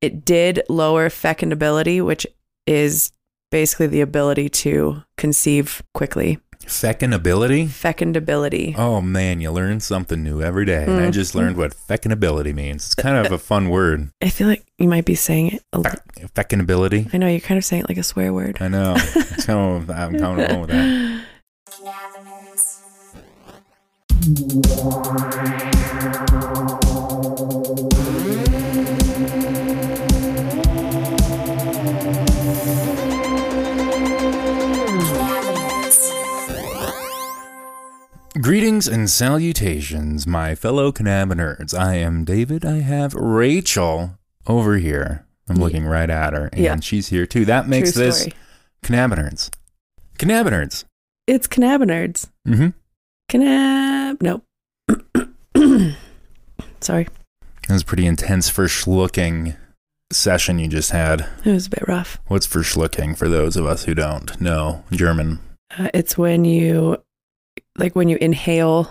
it did lower fecundability, which is basically the ability to conceive quickly. Feckin' ability? Fecundability. Oh man, you learn something new every day. And I Mm. just learned what fecundability means. It's kind of a fun word. I feel like you might be saying it. A, Feck- Feckin' ability. I know you're kind of saying it like a swear word. I know. so I'm comfortable with that. Greetings and salutations, my fellow cannabinerds. I am David. I have Rachel over here. I'm looking right at her, and Yeah. she's here too. That makes True this story. cannabinoids. Cannabinoids. It's cannabinoids. Mm-hmm. Cannab. Nope. Sorry. That was a pretty intense ferschlucking session you just had. It was a bit rough. What's ferschlucking for those of us who don't know German? Uh, it's when you, like, when you inhale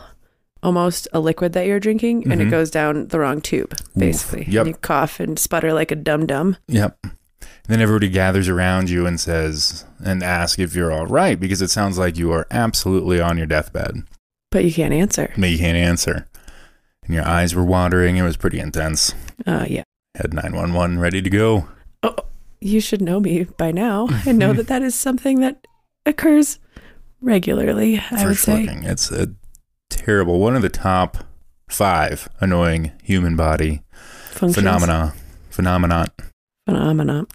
almost a liquid that you're drinking and it Mhm. goes down the wrong tube, basically. Yep. And you cough and sputter like a dum dum. Yep. then everybody gathers around you and says and asks if you're all right because it sounds like you are absolutely on your deathbed. But you can't answer. But you can't answer. And your eyes were watering. It was pretty intense. Uh, yeah. Had 911 ready to go. Oh, you should know me by now and know that that is something that occurs regularly, I for would say. It's a terrible, one of the top five annoying human body Functions. phenomena. Phenomenon. Phenomena.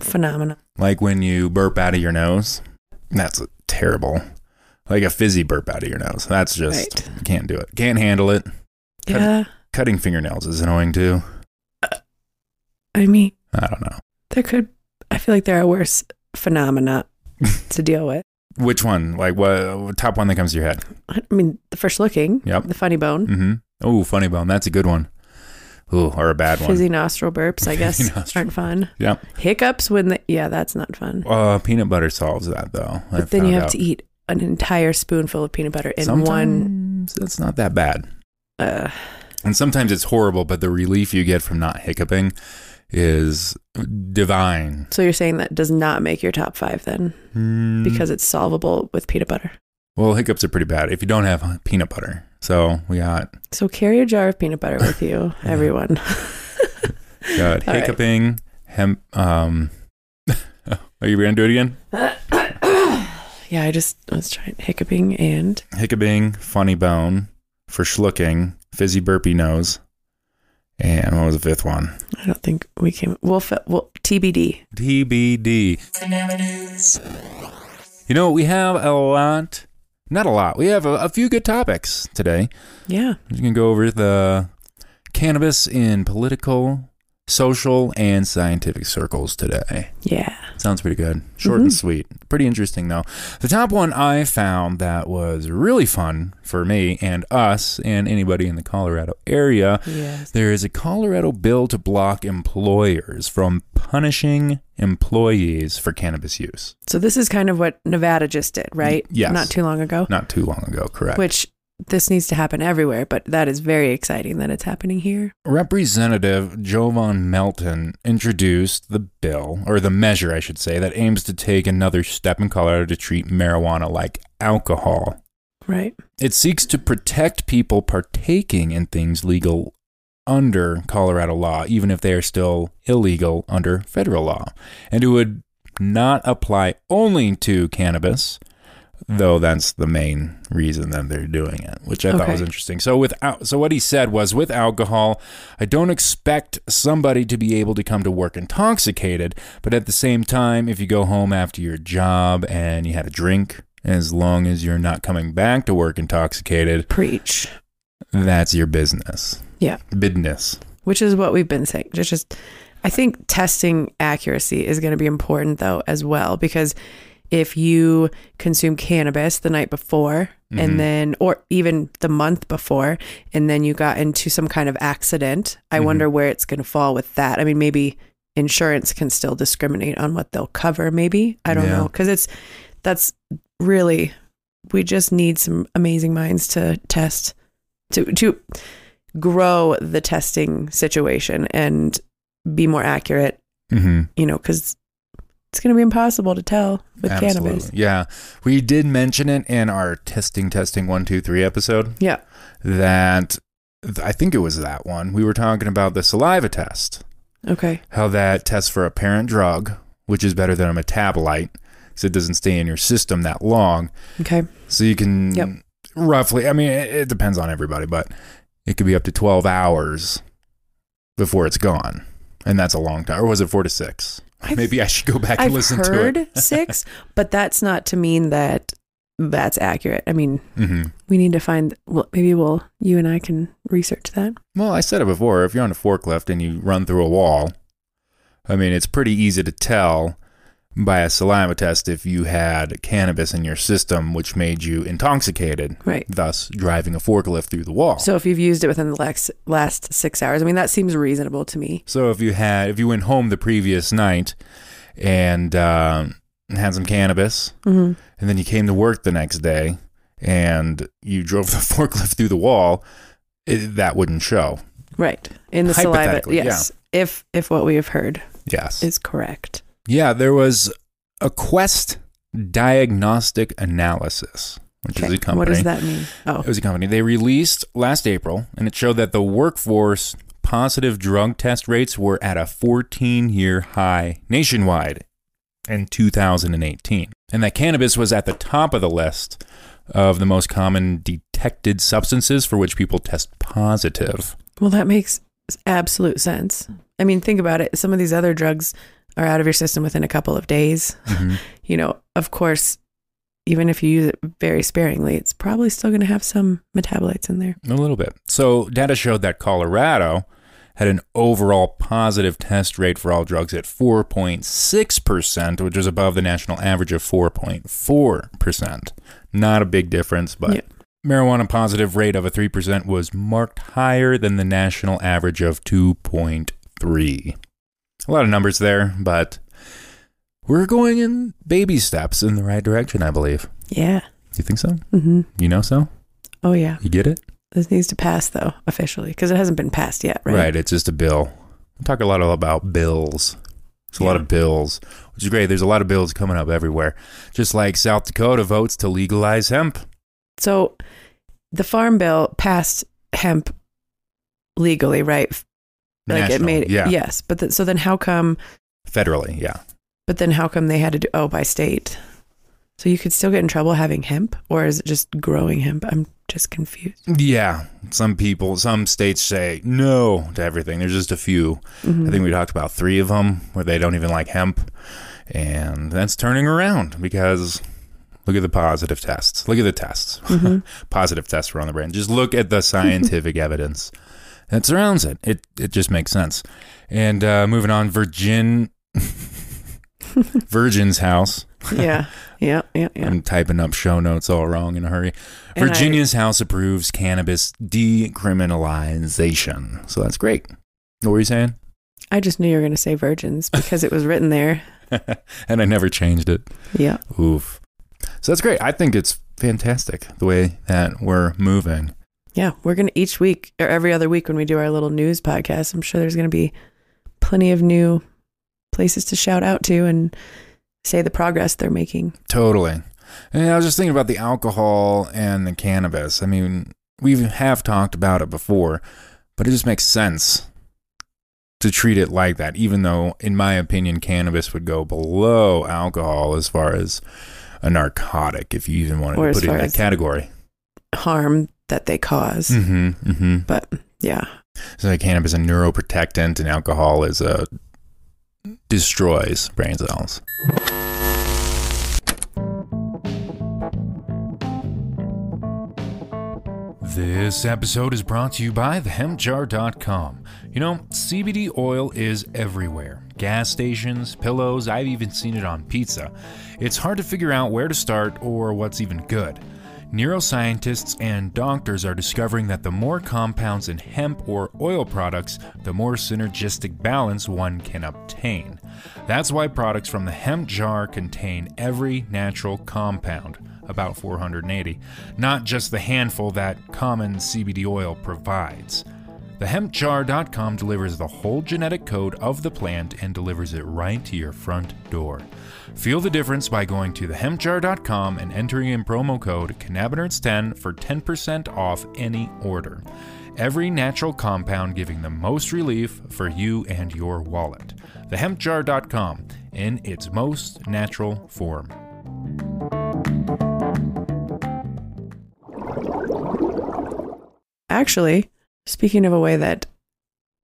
Phenomena. Like when you burp out of your nose. That's terrible. Like a fizzy burp out of your nose. That's just Right. can't do it. Can't handle it. Cut- Yeah. Cutting fingernails is annoying too. I mean, I don't know. there could, I feel like there are worse phenomena to deal with. Which one? Like what? top one that comes to your head? I mean, the ferschlucking, Yep. the funny bone, Mm-hmm. Oh, funny bone. That's a good one. Ooh, or a bad one. fizzy nostril burps, I guess, nostril. aren't fun. Yep. Hiccups when the, yeah, that's not fun. Uh, peanut butter solves that though. I But then you have out. to eat an entire spoonful of peanut butter in one. Sometimes that's not that bad. Uh, And sometimes it's horrible, but the relief you get from not hiccuping is divine. so you're saying that does not make your top five then Mm, because it's solvable with peanut butter. well, hiccups are pretty bad if you don't have peanut butter. So we got So carry a jar of peanut butter with you, everyone. got All right. hiccuping, hemp. Um, are you gonna do it again? yeah, I just was trying hiccuping and Hiccuping, funny bone ferschlucking, fizzy burpy nose, and what was the fifth one? I don't think we came. We'll, well TBD. TBD. You know, we have a lot, not a lot, we have a, a few good topics today. Yeah. We can go over the cannabis in political, social, and scientific circles today. Yeah. Sounds pretty good. Short and mm-hmm. sweet. Pretty interesting, though. The top one I found that was really fun for me and us and anybody in the Colorado area Yes. there is a Colorado bill to block employers from punishing employees for cannabis use. So this is kind of what Nevada just did, right? yes. Not too long ago. Not too long ago, correct. Which this needs to happen everywhere, but that is very exciting that it's happening here. Representative Jovan Melton introduced the bill, or the measure, I should say, that aims to take another step in Colorado to treat marijuana like alcohol. Right. It seeks to protect people partaking in things legal under Colorado law, even if they are still illegal under federal law. And it would not apply only to cannabis, though that's the main reason that they're doing it, which I thought was interesting. So with al- so what he said was with alcohol, I don't expect somebody to be able to come to work intoxicated, but at the same time, if you go home after your job and you had a drink, as long as you're not coming back to work intoxicated, Preach. that's your business. Yeah. Business. Which is what we've been saying. Just, just I think testing accuracy is going to be important though as well because if you consume cannabis the night before Mhm. and then or even the month before and then you got into some kind of accident, I Mhm. wonder where it's going to fall with that. I mean maybe insurance can still discriminate on what they'll cover maybe. I don't Yeah. know cuz it's that's really we just need some amazing minds to test to to grow the testing situation and be more accurate, Mm-hmm. you know, because it's going to be impossible to tell with cannabis. Yeah. We did mention it in our testing, testing one, two, three episode Yeah. that I think it was that one. We were talking about the saliva test, Okay. how that tests for a parent drug, which is better than a metabolite because it doesn't stay in your system that long. Okay. So you can Yep. roughly, I mean, it, it depends on everybody, but it could be up to 12 hours before it's gone. And that's a long time. Or was it four to 6 I've- Maybe I should go back and I've listen to it. six, but that's not to mean that that's accurate. I mean, hmm we need to find. Well, maybe we'll you and I can research that. Well, I said it before. If you're on a forklift and you run through a wall, I mean, it's pretty easy to tell by a saliva test if you had cannabis in your system, which made you intoxicated, Right. thus driving a forklift through the wall. So if you've used it within the last last six hours, I mean that seems reasonable to me. So if you had, if you went home the previous night and uh, had some cannabis, hmm and then you came to work the next day and you drove the forklift through the wall, it, that wouldn't show. Right in the saliva. Yes. If if what we have heard Yes. is correct. Yeah, there was a Quest diagnostic analysis, which is a company. What does that mean? Oh, It was a company they released last April, and it showed that the workforce positive drug test rates were at a 14 year high nationwide in 2018. And that cannabis was at the top of the list of the most common detected substances for which people test positive. well, that makes absolute sense. I mean, think about it. Some of these other drugs are out of your system within a couple of days. Mm-hmm. You know, of course, even if you use it very sparingly, it's probably still going to have some metabolites in there. A little bit. So, data showed that Colorado had an overall positive test rate for all drugs at 4.6%, which is above the national average of 4.4%. Not a big difference, but Yeah. marijuana positive rate of a 3% was marked higher than the national average of 2.3. A lot of numbers there, but we're going in baby steps in the right direction, I believe. Yeah. You think so? hmm You know so? Oh, yeah. You get it? This needs to pass, though, officially, because it hasn't been passed yet, right? Right. It's just a bill. We talk a lot about bills. It's a lot of bills, which is great. There's a lot of bills coming up everywhere. Just like South Dakota votes to legalize hemp. So the farm bill passed hemp legally, right? Like it made yeah, yes, but th- so then how come? federally, yeah. But then how come they had to do oh by state? So you could still get in trouble having hemp, or is it just growing hemp? I'm just confused. Yeah. Some people, some states say no to everything. There's just a few. Mhm. I think we talked about three of them where they don't even like hemp. And that's turning around because look at the positive tests. Look at the tests. Mhm. positive tests were on the brain. Just look at the scientific evidence that surrounds it. It it just makes sense. And uh, moving on, Virgin Virgin's house. yeah, yeah, yeah, yeah. I'm typing up show notes all wrong in a hurry. And I- Virginia's house approves cannabis decriminalization. So that's great. What were you saying? I just knew you were going to say virgins because it was written there. and I never changed it. Yeah. Oof. So that's great. I think it's fantastic the way that we're moving. Yeah, we're going to each week or every other week when we do our little news podcast, I'm sure there's going to be plenty of new places to shout out to and say the progress they're making. Totally. And I was just thinking about the alcohol and the cannabis. I mean, we have talked about it before, but it just makes sense to treat it like that, even though, in my opinion, cannabis would go below alcohol as far as a narcotic, if you even wanted Or to put it in that category. Harm that they cause. Mm-hmm, mm-hmm. But yeah, So like cannabis is a neuroprotectant, and alcohol is a destroys brain cells. This episode is brought to you by thehempjar.com. You know, CBD oil is everywhere gas stations, pillows, I've even seen it on pizza. It's hard to figure out where to start or what's even good. Neuroscientists and doctors are discovering that the more compounds in hemp or oil products, the more synergistic balance one can obtain. That's why products from the hemp jar contain every natural compound, about 480, not just the handful that common CBD oil provides. TheHempJar.com delivers the whole genetic code of the plant and delivers it right to your front door. Feel the difference by going to TheHempJar.com and entering in promo code cannabinerds10 for 10% off any order. Every natural compound giving the most relief for you and your wallet. TheHempJar.com in its most natural form. Actually, speaking of a way that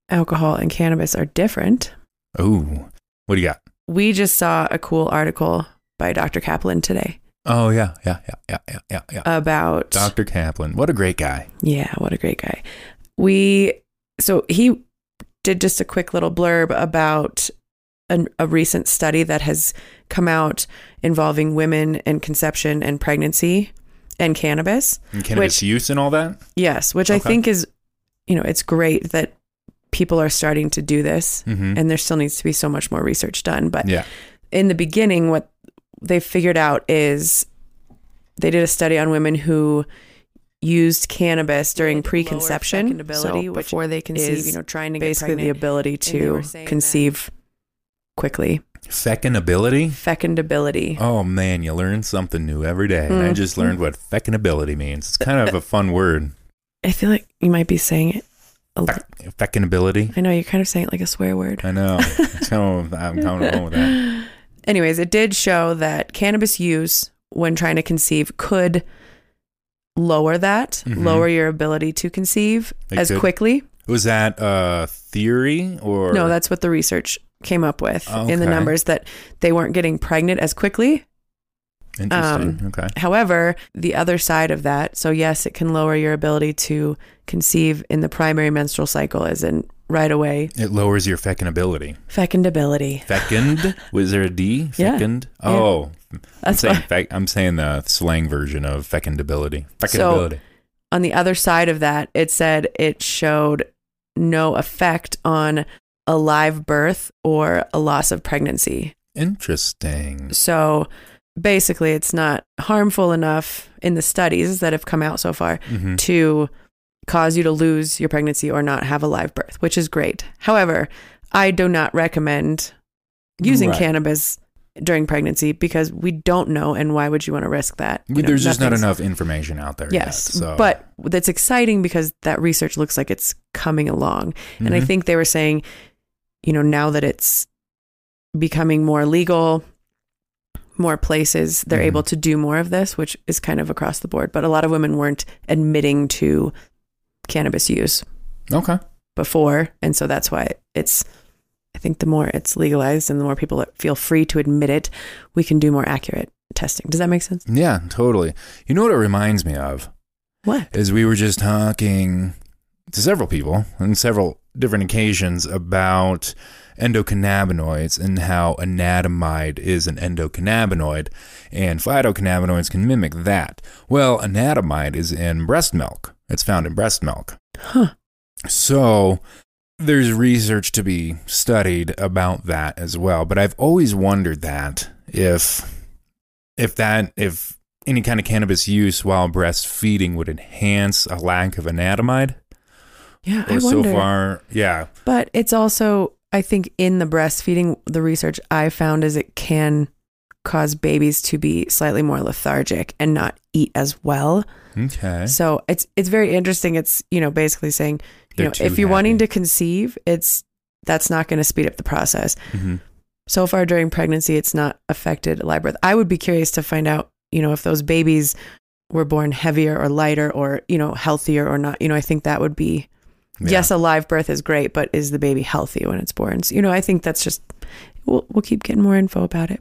alcohol and cannabis are different, Ooh, what do you got? we just saw a cool article by Dr. Kaplan today Oh yeah, yeah, yeah, yeah, yeah, yeah, about Dr. Kaplan, what a great guy. Yeah, what a great guy. We so he did just a quick little blurb about an, a recent study that has come out involving women and conception and pregnancy and cannabis. And cannabis Which- use and all that. Yes, which I think is you know, it's great that people are starting to do this Mm-hmm. and there still needs to be so much more research done, but Yeah. in the beginning, what they figured out is they did a study on women who used cannabis during Lower preconception, so which before they conceive, is you know, trying to get basically the ability to were saying that- conceive quickly. Fecundability. Fecundability. Oh man, you learn something new every day. And I Mhm. just learned what fecundability means. It's kind of a fun word. I feel like you might be saying it. A lot. Fec- fecundability. I know you're kind of saying it like a swear word. I know. so I'm comfortable with that. Anyways, it did show that cannabis use when trying to conceive could lower that, Mhm. lower your ability to conceive It as could. quickly. Was that a theory or No, that's what the research came up with in the numbers that they weren't getting pregnant as quickly. Interesting? um, okay. However, the other side of that, so yes, it can lower your ability to conceive in the primary menstrual cycle, as in right away. It lowers your fecundability. Fecundability. Fecund? Was there a D? Yeah. Fecund? Yeah. Oh, I'm That's saying, I'm saying the slang version of fecundability. Fecundability. So- Fecundability. On the other side of that, it said it showed no effect on a live birth or a loss of pregnancy. Interesting. So basically, it's not harmful enough in the studies that have come out so far hmm to cause you to lose your pregnancy or not have a live birth, which is great. However, I do not recommend using Right. cannabis during pregnancy because we don't know, and why would you want to risk that? You know, There's just not enough information out there. Yes, yet, so. but that's exciting because that research looks like it's coming along, and I Mhm. think they were saying, you know, now that it's becoming more legal. More places they're Mhm. able to do more of this, which is kind of across the board. But a lot of women weren't admitting to cannabis use okay. before and so that's why it's i think the more it's legalized and the more people feel free to admit it we can do more accurate testing does that make sense Yeah, totally. You know what it reminds me of? what Is we were just talking to several people on several different occasions about endocannabinoids and how anandamide is an endocannabinoid and phytocannabinoids can mimic that. Well, anandamide is in breast milk. It's found in breast milk. huh So there's research to be studied about that as well. But I've always wondered that if if that if any kind of cannabis use while breastfeeding would enhance a lack of anandamide. yeah Or i so far, yeah. but it's also i think in the breastfeeding the research i found is it can cause babies to be slightly more lethargic and not eat as well. Okay. so it's it's very interesting. It's you know basically saying you They're know if you're wanting to conceive it's that's not going to speed up the process. Mhm. so far during pregnancy it's not affected live birth. I would be curious to find out you know if those babies were born heavier or lighter or you know healthier or not. You know i think that would be Yeah. yes a live birth is great but is the baby healthy when it's born so, you know i think that's just we'll, we'll keep getting more info about it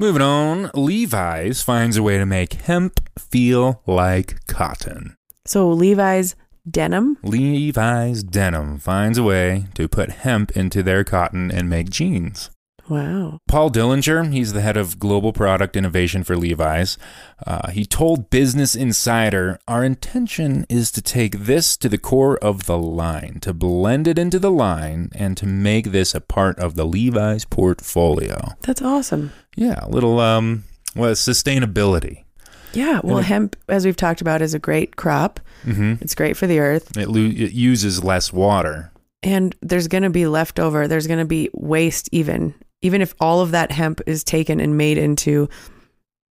Moving on, Levi's finds a way to make hemp feel like cotton. so levi's denim Levi's Denim finds a way to put hemp into their cotton and make jeans. Wow Paul Dillinger, he's the head of global product innovation for Levi's. Uh, he told Business Insider, Our intention is to take this to the core of the line, to blend it into the line, and to make this a part of the Levi's portfolio. that's awesome Yeah, a little, um, well, sustainability. Yeah. Well, it- hemp, as we've talked about, is a great crop. hmm It's great for the earth. It, lo- it uses less water. And there's going to be leftover, there's going to be waste, even. Even if all of that hemp is taken and made into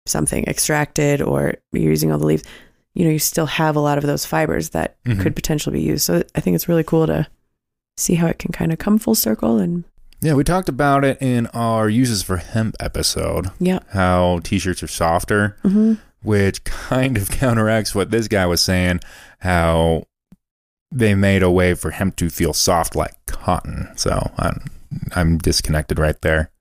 something extracted or you're using all the leaves, you know, you still have a lot of those fibers that Mhm. could potentially be used. So I think it's really cool to see how it can kind of come full circle. And Yeah, we talked about it in our uses for hemp episode. yeah. How t-shirts are softer, hmm which kind of counteracts what this guy was saying. How they made a way for hemp to feel soft like cotton. So I'm I'm disconnected right there.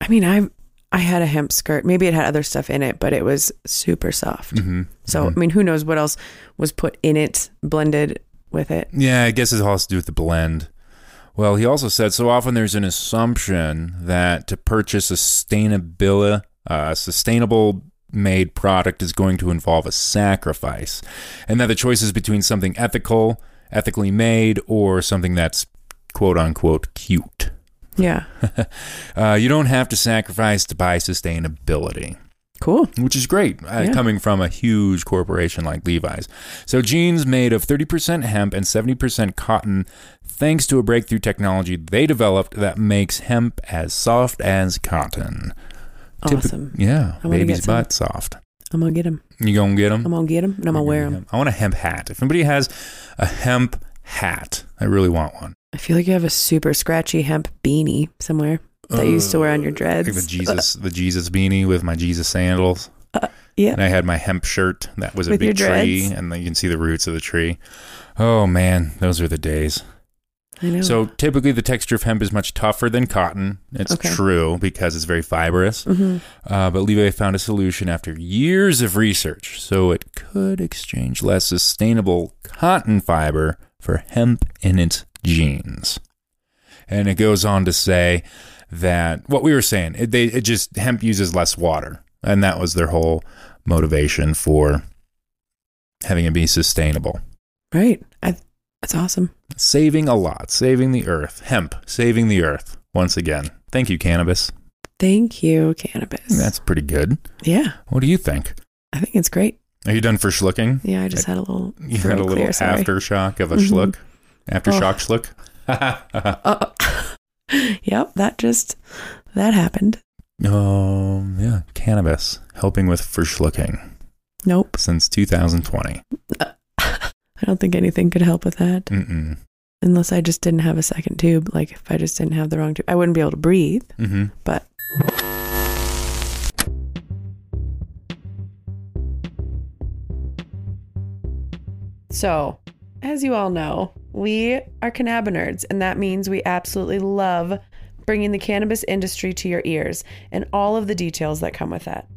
I mean, I I had a hemp skirt. Maybe it had other stuff in it, but it was super soft. hmm So, I mean, who knows what else was put in it, blended with it. Yeah, I guess it all has to do with the blend. Well, he also said so often there's an assumption that to purchase a sustainability, uh, sustainable made product is going to involve a sacrifice, and that the choice is between something ethical, ethically made, or something that's quote unquote cute. Yeah. Uh, you don't have to sacrifice to buy sustainability Cool. which is great uh, Yeah. coming from a huge corporation like Levi's. So, jeans made of 30% hemp and 70% cotton, thanks to a breakthrough technology they developed that makes hemp as soft as cotton. Awesome. yeah, baby's butt soft. I'm going to get them. You gonna get them? I'm going to get them and I'm going to wear them. I want a hemp hat. If anybody has a hemp hat, I really want one. I feel like you have a super scratchy hemp beanie somewhere that you used to wear on your Like dreads. the Jesus, the Jesus beanie with my Jesus sandals. yeah. And I had my hemp shirt that was a With big tree, and then you can see the roots of the tree. Oh man, those are the days. I know. So typically, the texture of hemp is much tougher than cotton. It's Okay. true because it's very fibrous. hmm Uh, but Levi found a solution after years of research, so it could exchange less sustainable cotton fiber for hemp in its jeans. And it goes on to say that what we were saying, it, they, it just hemp uses less water, and that was their whole motivation for having it be sustainable. Right. I, that's awesome. Saving a lot, saving the earth, hemp, saving the earth. Once again, thank you, cannabis. Thank you, cannabis. That's pretty good. yeah. What do you think? I think it's great. Are you done ferschlucking? Yeah. I just had a little. You had a little clear, aftershock of a Mhm. schluck. Aftershock schluck. Uh, yep. That just, that happened. um, yeah, cannabis helping with ferschlucking Nope. since 2020. I don't think anything could help with that Mm-mm. unless I just didn't have a second tube. Like if I just didn't have the wrong tube, I wouldn't be able to breathe. Mm-hmm. But so, as you all know, we are CannabiNerds, and that means we absolutely love bringing the cannabis industry to your ears and all of the details that come with that.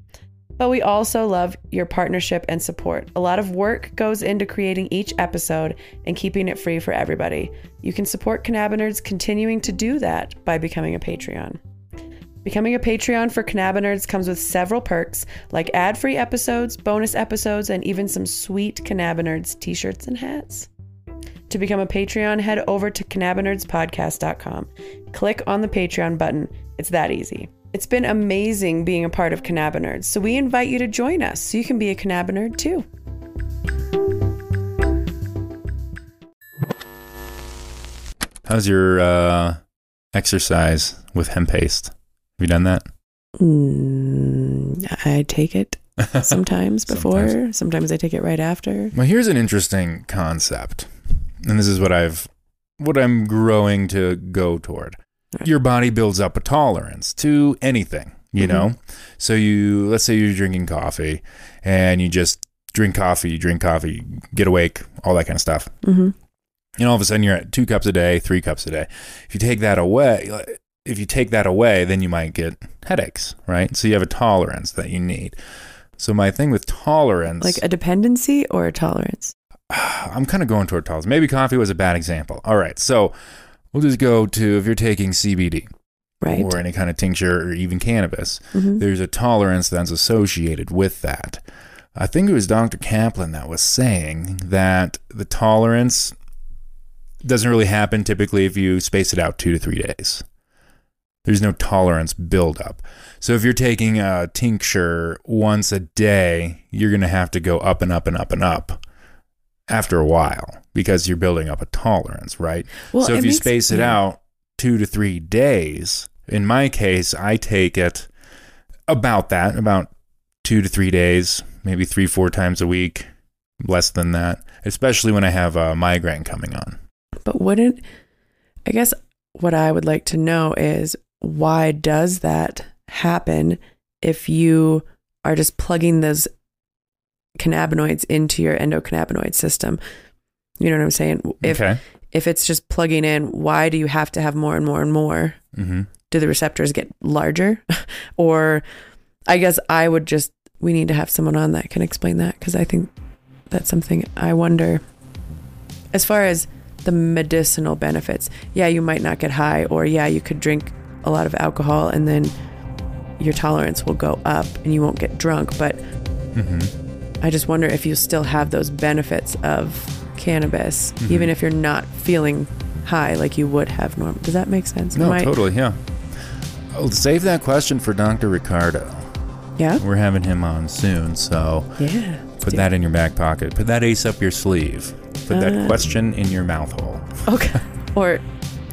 But we also love your partnership and support. A lot of work goes into creating each episode and keeping it free for everybody. You can support CannabiNerds continuing to do that by becoming a Patreon. Becoming a Patreon for CannabiNerds comes with several perks like ad free episodes, bonus episodes, and even some sweet CannabiNerds t shirts and hats. To become a Patreon, head over to cannabinerdspodcast.com. Click on the Patreon button. It's that easy. It's been amazing being a part of CannabiNerds, so we invite you to join us so you can be a cannabinerd too. How's your uh, exercise with hemp paste? Have you done that? Mm, I take it sometimes before, Sometimes. sometimes I take it right after. Well, here's an interesting concept, and this is what I've, what I'm growing to go toward. Right. Your body builds up a tolerance to anything, you Mhm. know. So you, let's say you're drinking coffee, and you just drink coffee, you drink coffee, get awake, all that kind of stuff. hmm And all of a sudden, you're at two cups a day, three cups a day. If you take that away, if you take that away, then you might get headaches, right? So you have a tolerance that you need. So my thing with tolerance, Like a dependency or a tolerance? I'm kind of going toward tolerance. Maybe coffee was a bad example. All right, so we'll just go to if you're taking CBD Right. or any kind of tincture or even cannabis, Mhm. there's a tolerance that's associated with that. I think it was Dr. Kaplan that was saying that the tolerance doesn't really happen typically if you space it out two to three days. There's no tolerance buildup. So if you're taking a tincture once a day, you're going to have to go up and up and up and up after a while because you're building up a tolerance, right? Well, so if you makes- space it yeah. out two to three days, in my case, I take it about that, about two to three days, maybe three, four times a week, less than that, especially when I have a migraine coming on. But wouldn't I guess what I would like to know is why does that happen if you are just plugging those cannabinoids into your endocannabinoid system? You know what I'm saying? If okay. if it's just plugging in, why do you have to have more and more and more? hmm Do the receptors get larger? or I guess I would just we need to have someone on that can explain that because I think that's something I wonder. As far as the medicinal benefits, yeah, you might not get high, or yeah, you could drink a lot of alcohol and then your tolerance will go up and you won't get drunk. But hmm I just wonder if you still have those benefits of cannabis, Mhm. even if you're not feeling high like you would have normal. Does that make sense? No, I- totally. Yeah. I'll save that question for Dr. Ricardo. Yeah. We're having him on soon, so Yeah. put that in your back pocket. Put that ace up your sleeve. Put that Uh. question in your mouth hole. Okay. or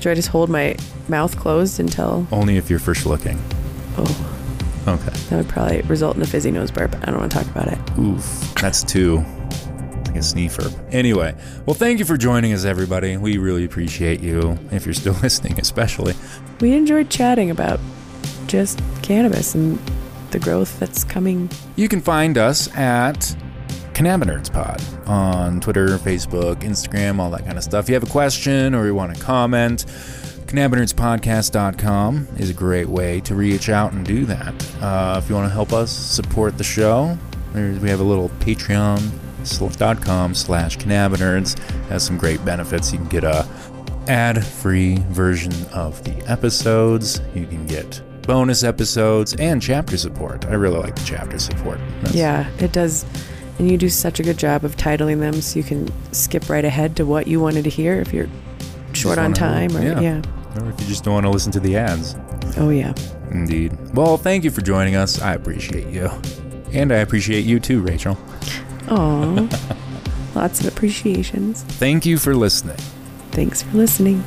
do I just hold my mouth closed until? Only if you're ferschlucking. Oh, Okay. that would probably result in a fizzy nose burp. I don't want to talk about it. Oof. That's two. Like a sneefer. Anyway, well, thank you for joining us, everybody. We really appreciate you, if you're still listening, especially. We enjoyed chatting about just cannabis and the growth that's coming. You can find us at CannabiNerds Pod on Twitter, Facebook, Instagram, all that kind of stuff. If you have a question or you want to comment, cannabinerdspodcast.com is a great way to reach out and do that. Uh, if you want to help us support the show, we have a little patreon.com slash cannabinerds. has some great benefits. You can get a ad-free version of the episodes. You can get bonus episodes and chapter support. I really like the chapter support. That's- Yeah, it does. And you do such a good job of titling them so you can skip right ahead to what you wanted to hear if you're short on time or yeah. yeah. Or if you just don't want to listen to the ads. Oh yeah. Indeed. Well, thank you for joining us. I appreciate you. And I appreciate you too, Rachel. Aw. Lots of appreciations. Thank you for listening. Thanks for listening.